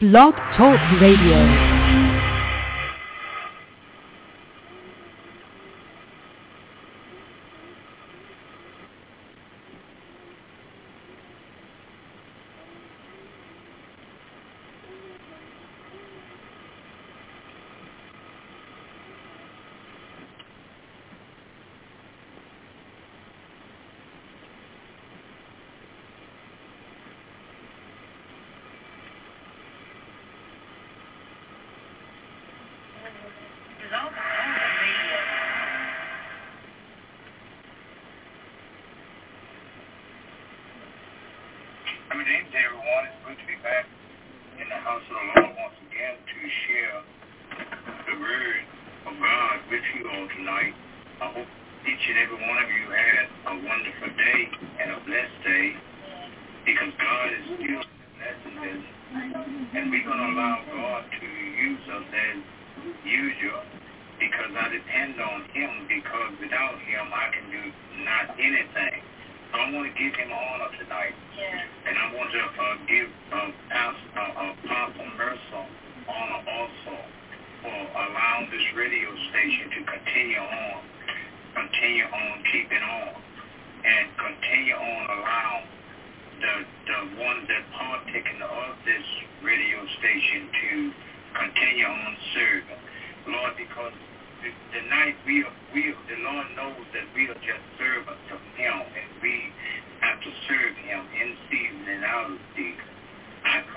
Blog Talk Radio.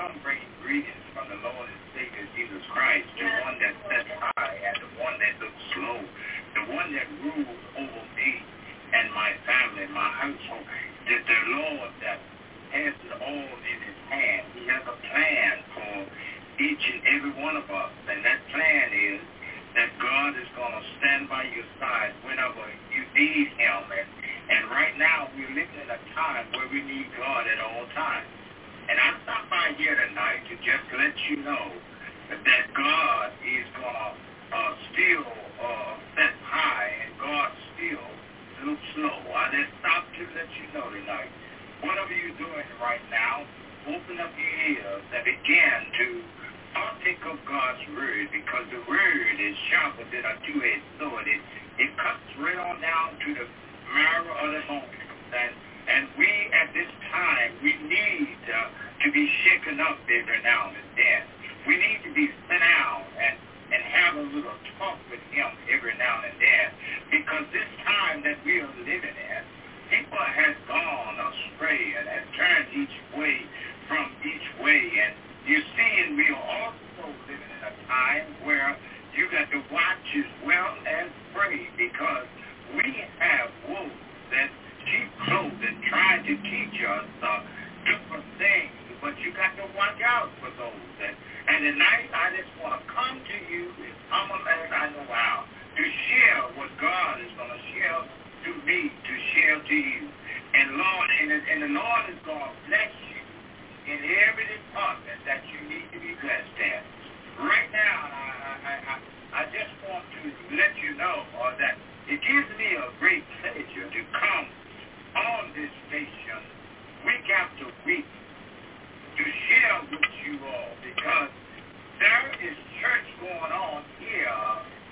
come bring greetings from the Lord and Savior Jesus Christ, the one that sets high and the one that looks slow, the one that rules over me and my family, my household. That the Lord that has it all in his hand. He has a plan for each and every one of us. And that plan is that God is going to stand by your side whenever you need him. And, and right now we're living in a time where we need God at all times. And I stopped by here tonight to just let you know that God is going to uh, still uh, set high and God still looks low. I just stopped to let you know tonight. Whatever you're doing right now, open up your ears and begin to partake of God's word because the word is sharper than a two-edged sword. It, it cuts right on down to the marrow of the bone. And we, at this time, we need uh, to be shaken up every now and then. We need to be sound and, and have a little talk with him every now and then. Because this time that we are living in, people have gone astray and have turned each way from each way. And you see, and we are also living in a time where you got to watch as well as pray because we have wolves that Cheap clothes and trying to teach us uh, different things, but you got to watch out for those. And, and tonight I just want to come to you as humble as I know how to share what God is going to share to me, to share to you. And Lord, and, and the Lord is going to bless you in every department that you need to be blessed in. Right now, I, I, I, I just want to let you know uh, that it gives me a great pleasure to come on this station, week after week to share with you all because there is church going on here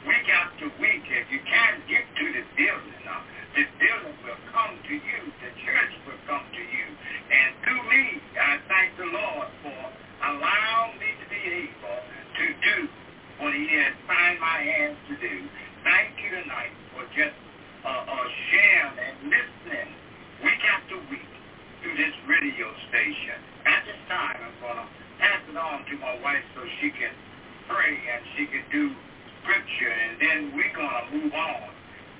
week after week. If you can't get to the building, uh, the building will come to you. The church will come to you. And through me, I thank the Lord for allowing me to be able to do what he has signed my hands to do. Thank you tonight for just uh, uh, sharing and listening after week through this radio station. At this time, I'm going to pass it on to my wife so she can pray and she can do scripture, and then we're going to move on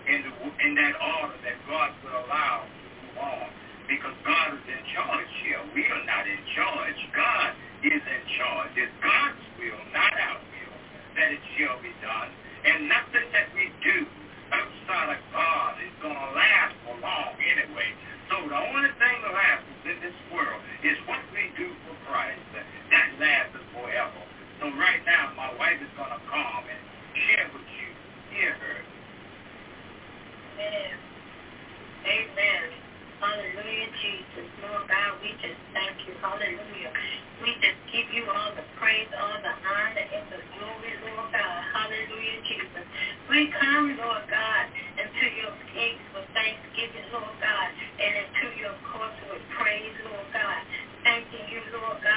in, the, in that order that God will allow to move on. Because God is in charge here. We are not in charge. God is in charge. It's God's will, not our will, that it shall be done. And nothing that we do outside of God is going to last for long anyway. So the only thing that lasts in this world is what we do for Christ. That lasts forever. So right now, my wife is going to come and share with you. Hear her. Amen. Amen. Hallelujah, Jesus. Lord God, we just thank you. Hallelujah. We just give you all the praise, all the honor, and the glory, Lord God. Hallelujah, Jesus. We come, Lord God, into your gates with thanksgiving, Lord God, and into your courts with praise, Lord God. Thanking you, Lord God.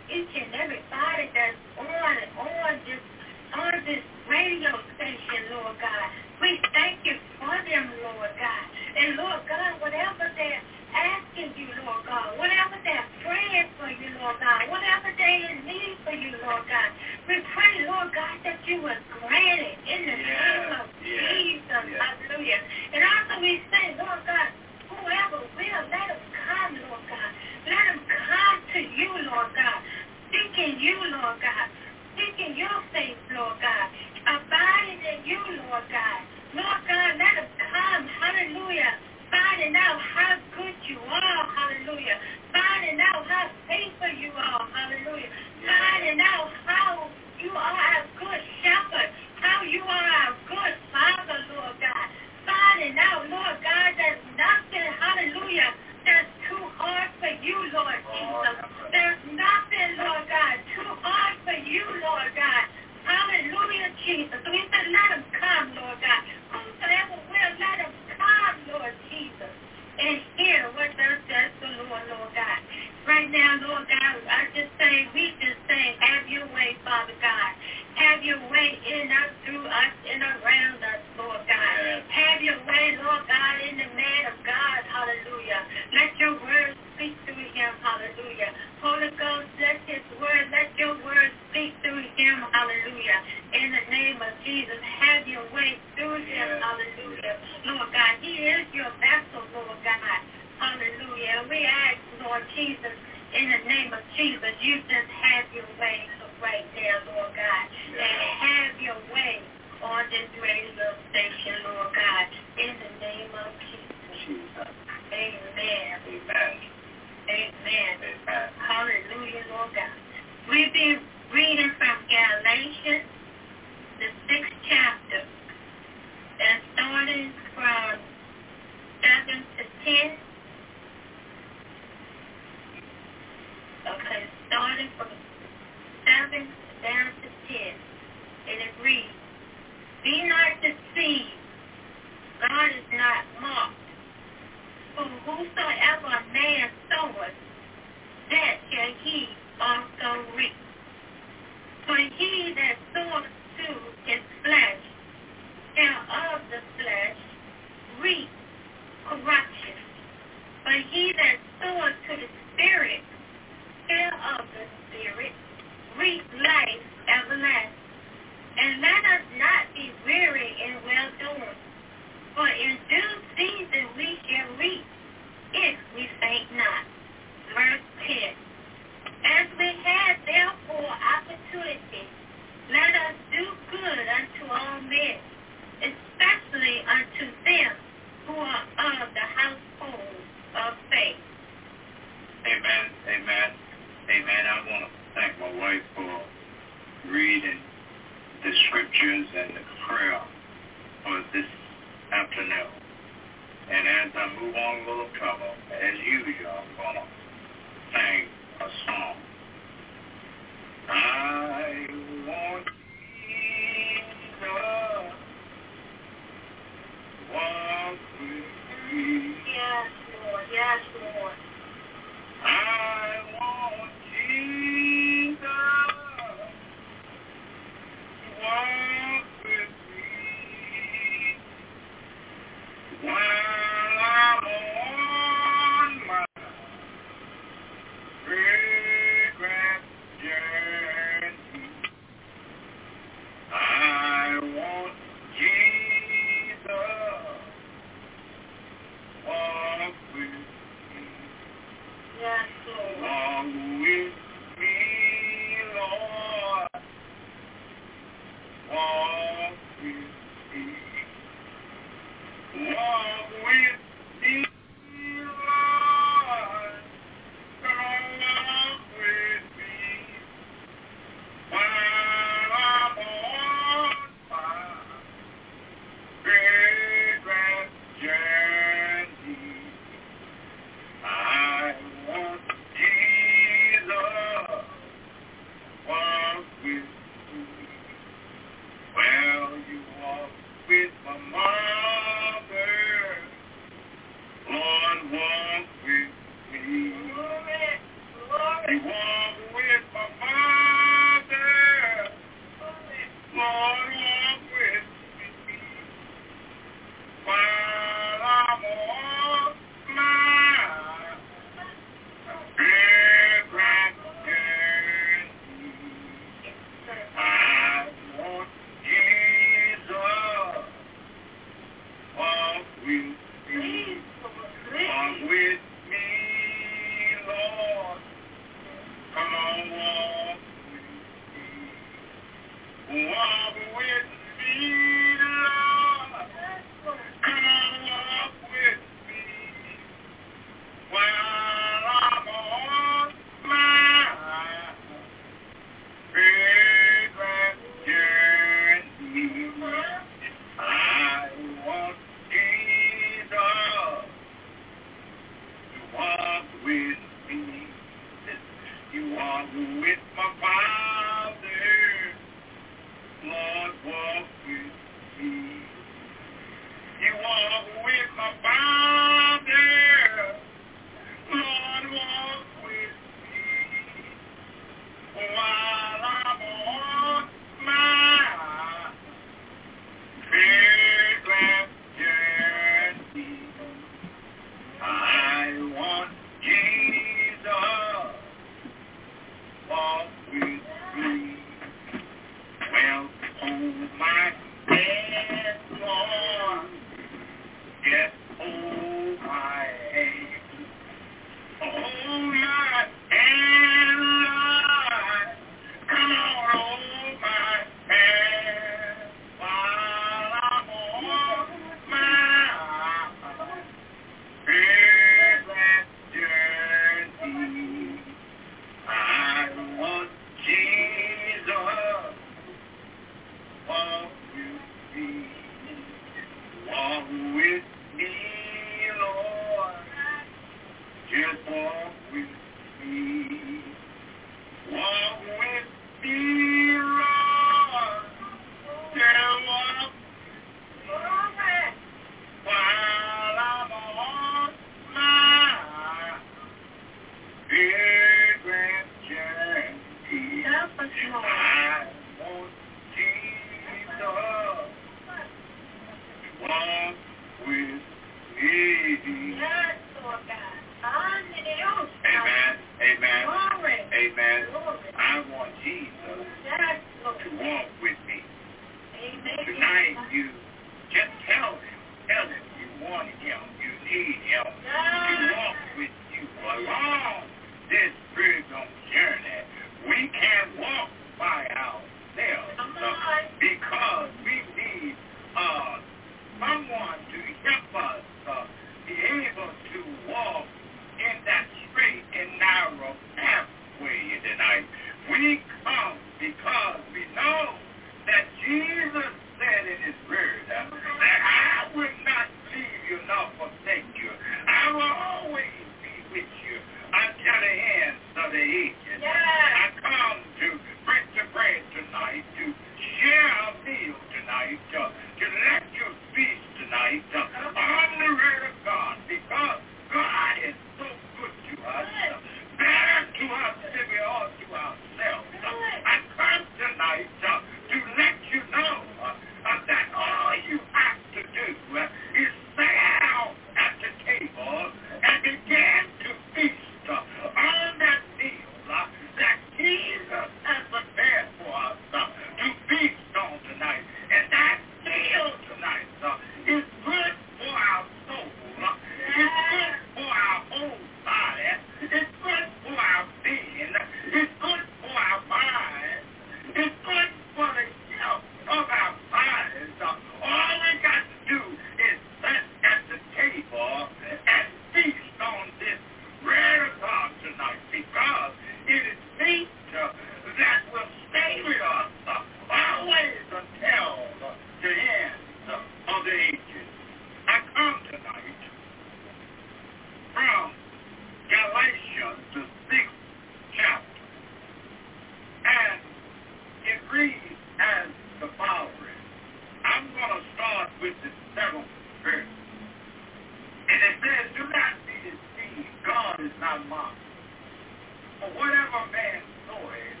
whatever man soweth,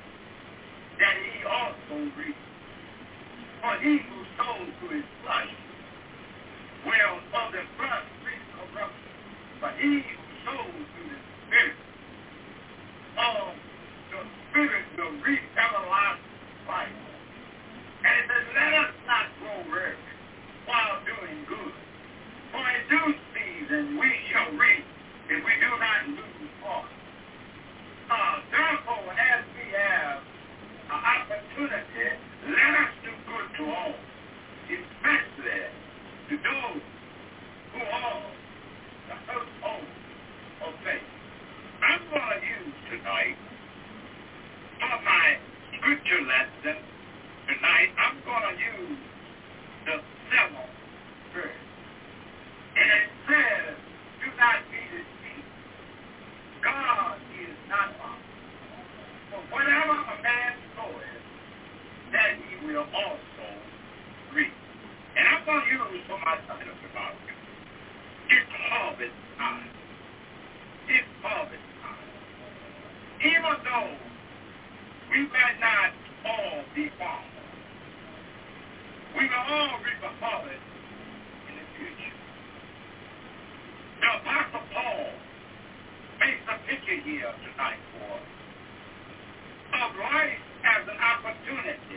that he also reaps. For he who sows to his flesh will of the flesh reap corruption. But he who sows to the Spirit of the Spirit will reap everlasting life. And it says, let us not grow weary while doing good. For in due season we shall reap if we do opportunity, let us do good to all, especially to those who are the household of faith. I'm going to use tonight for my scripture lesson my talking about? It's harvest time. It's harvest time. Even though we may not all be farmers, we will all reap a harvest in the future. The Apostle Paul makes a picture here tonight for us of life as an opportunity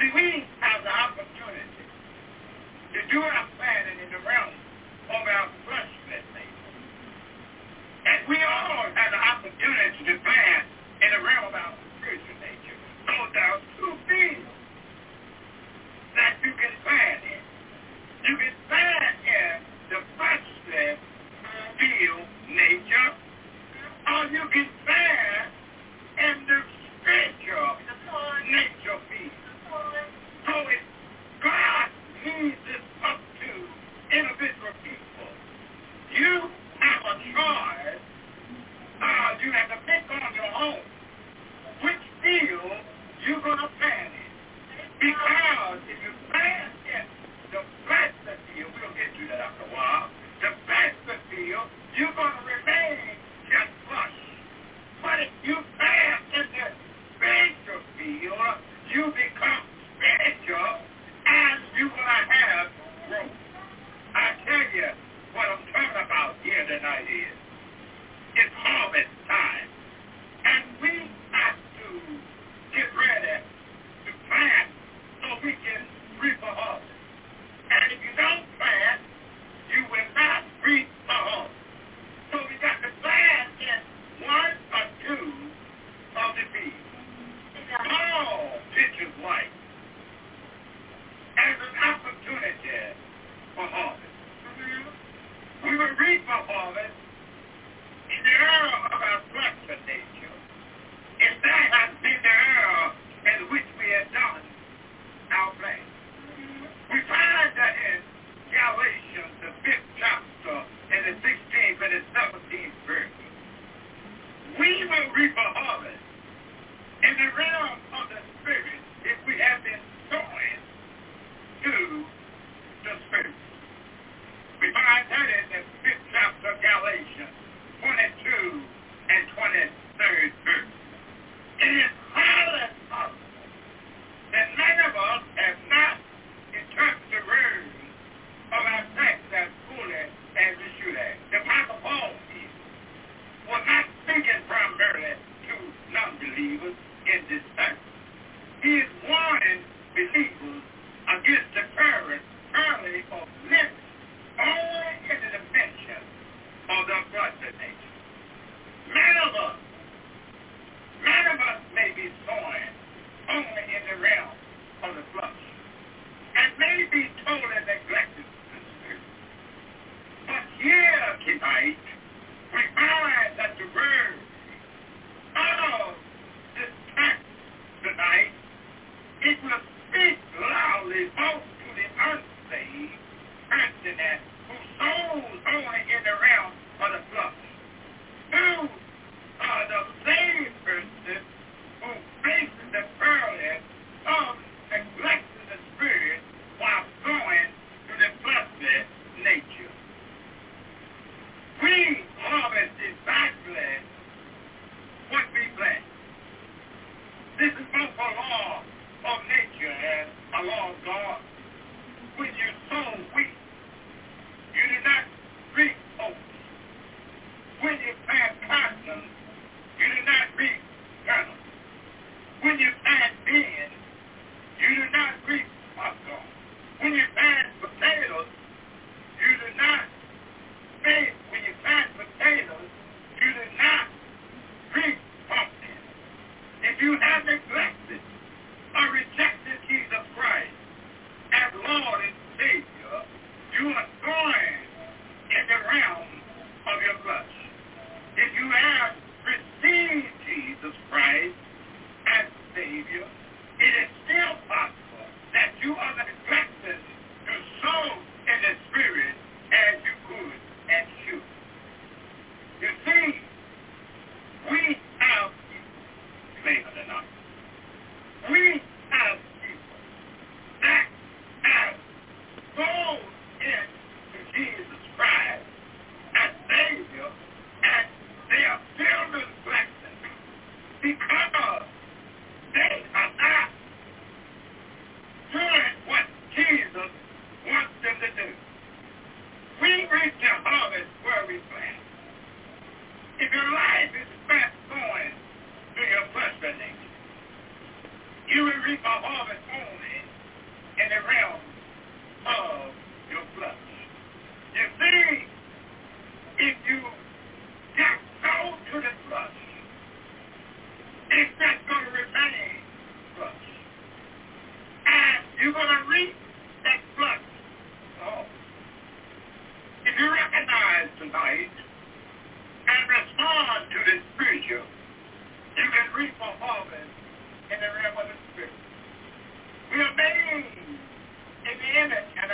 See, we have the opportunity to do our planning in the realm tonight and respond to the spiritual, you can reap a harvest in the realm of the spirit. We are made in the image and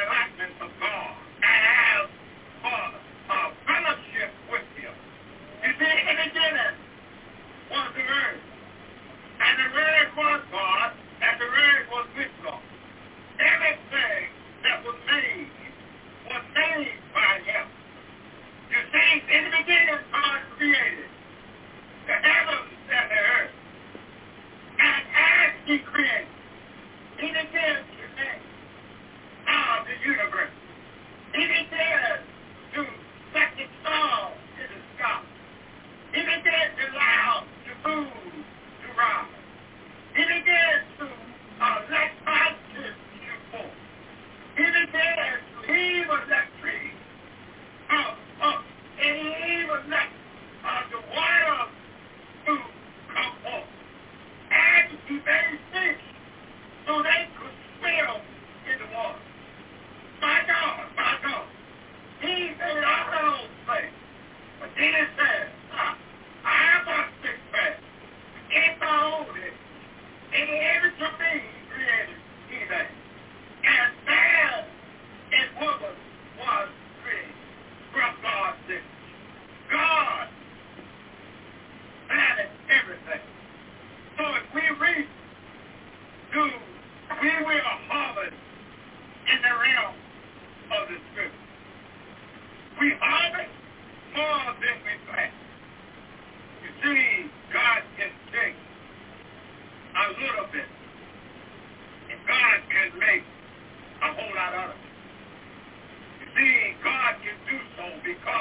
is true. We harvest more than we plant. You see, God can take a little bit. And God can make a whole lot out of it. You see, God can do so because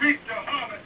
Victor Harvey.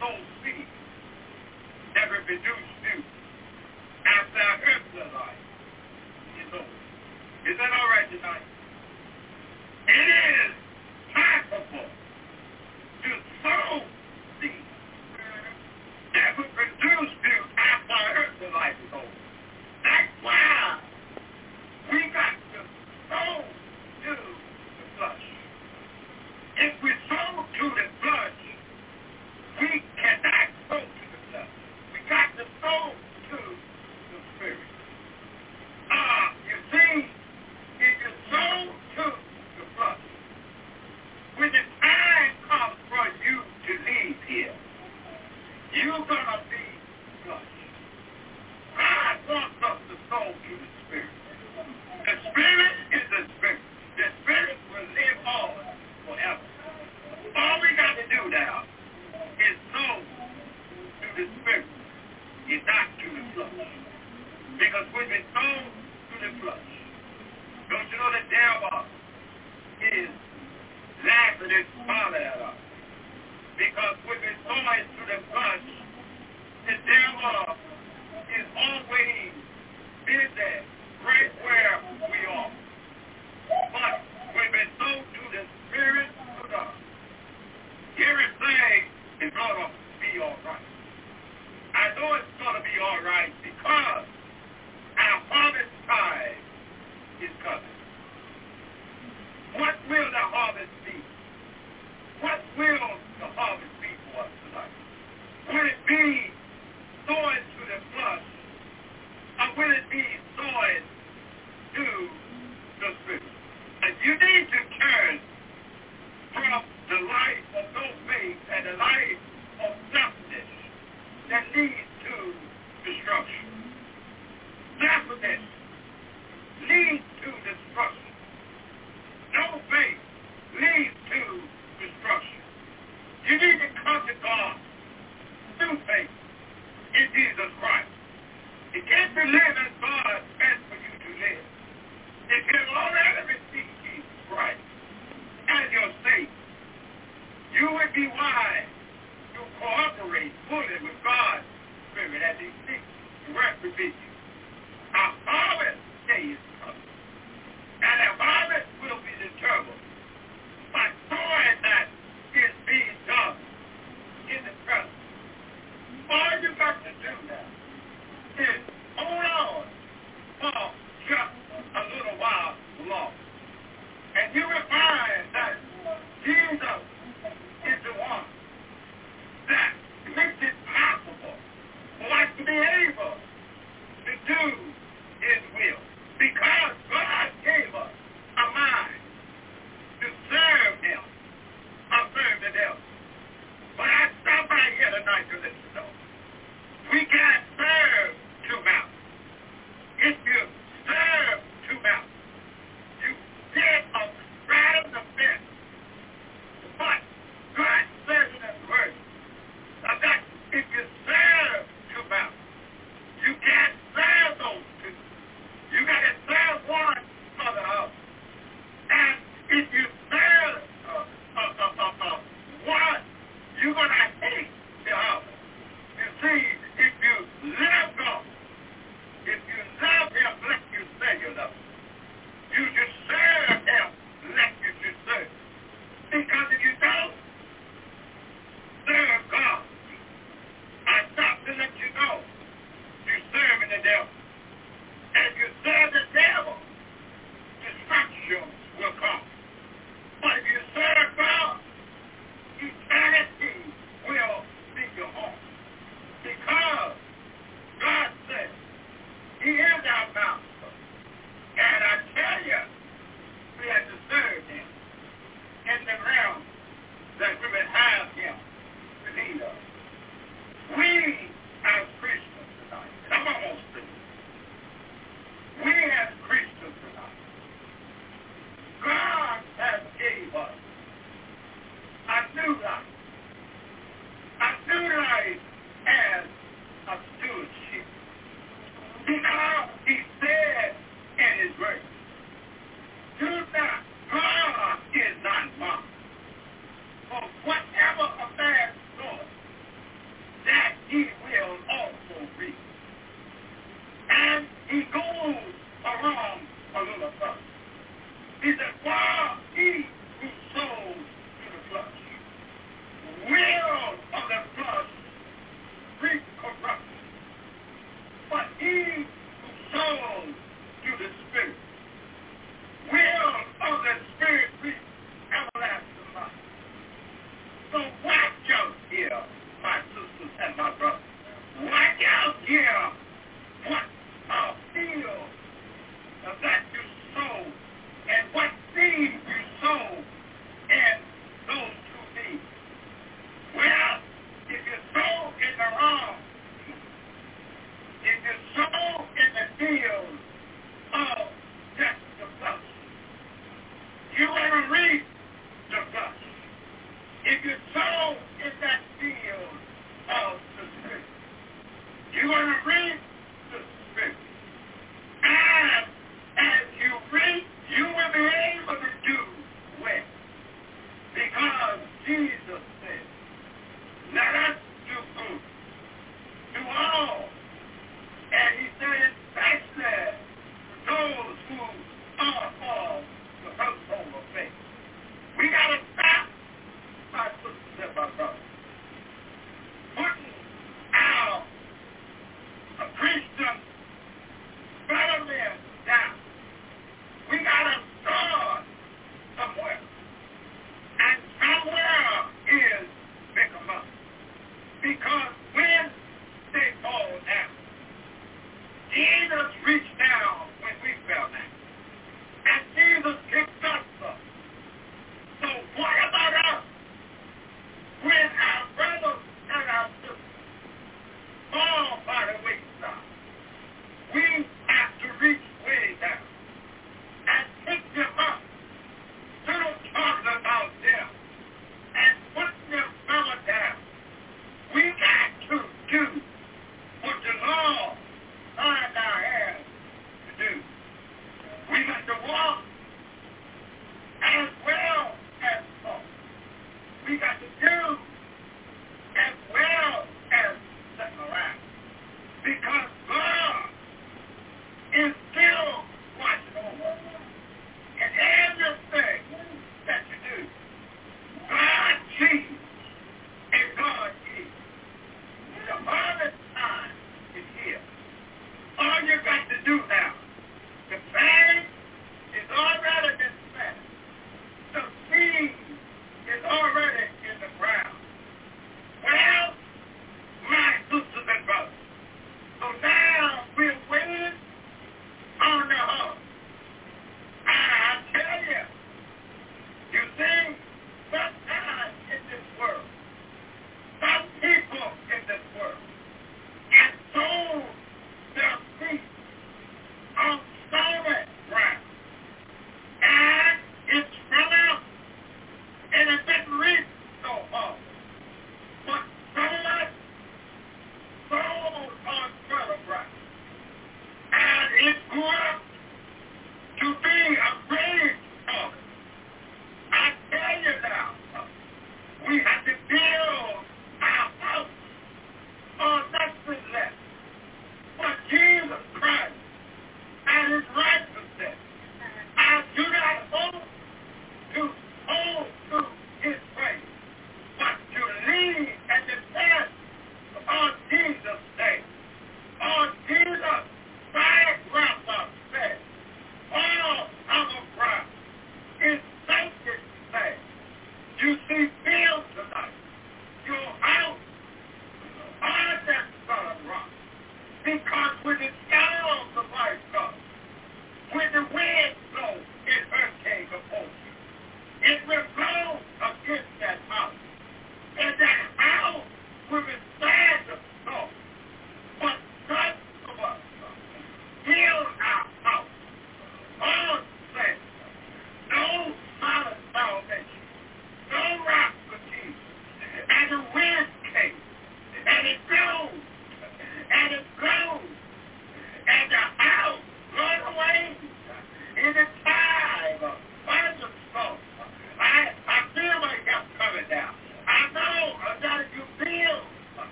sown seed that will produce you after our earthly life is over. Is that all right tonight? Any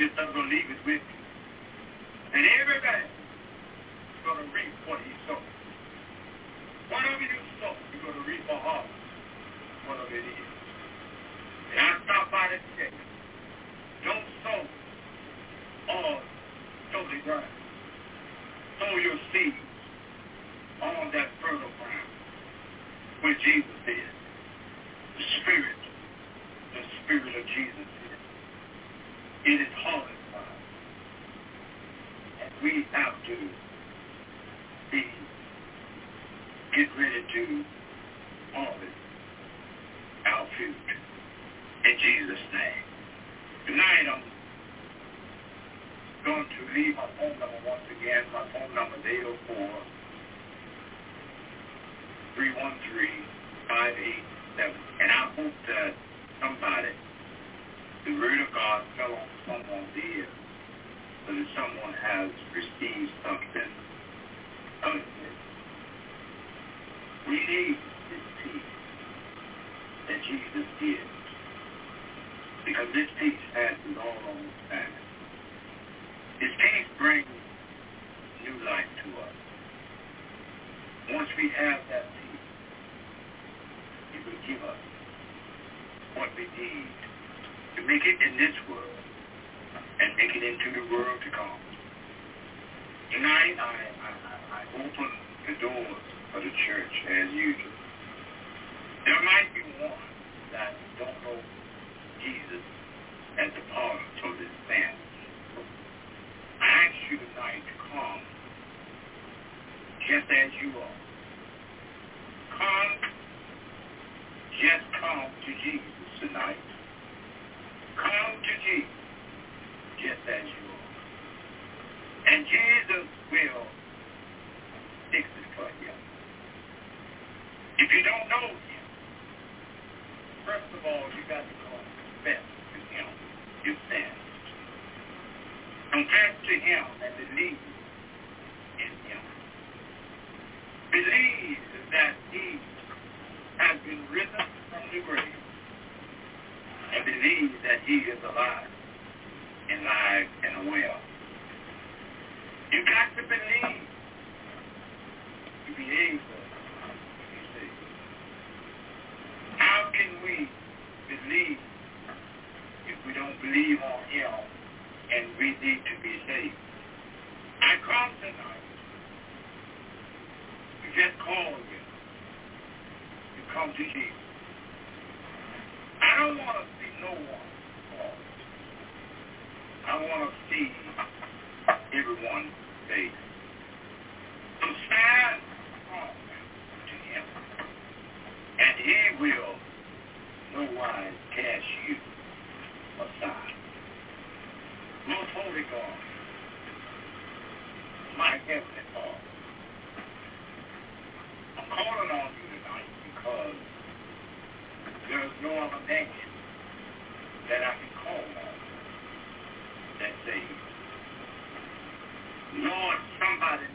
just I'm going to leave his with you. And every is going to reap what he sows. Whatever you sow, you're going to reap a harvest, whatever it is. And I stop by this day. Don't sow on stony ground. Sow your seeds on that fertile ground where Jesus is. The Spirit, the Spirit of Jesus is. It is we have to be get ready to harvest our fruit in Jesus' name. Tonight I'm going to leave my phone number once again. My phone number is 804 313 And I hope that somebody, the word of God fell on someone's ear when someone has received something of it. We need this peace that Jesus gives because this peace passes all understanding. His peace brings new life to us. Once we have that peace, it will give us what we need to make it in this world and take it into the world to come. Tonight, I, I, I open the doors of the church as usual. There might be one there's no other name that I can call on that saves. Lord, somebody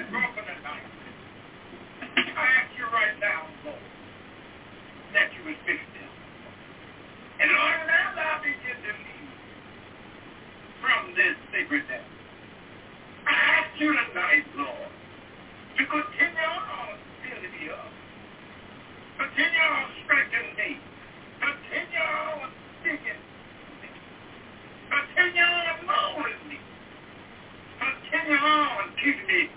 I ask you right now, Lord, that you would fix them. And begin to from this. I ask you tonight, Lord, to continue on ability up. Continue on strengthening me. Continue on. Continue on molding me. Continue on keeping me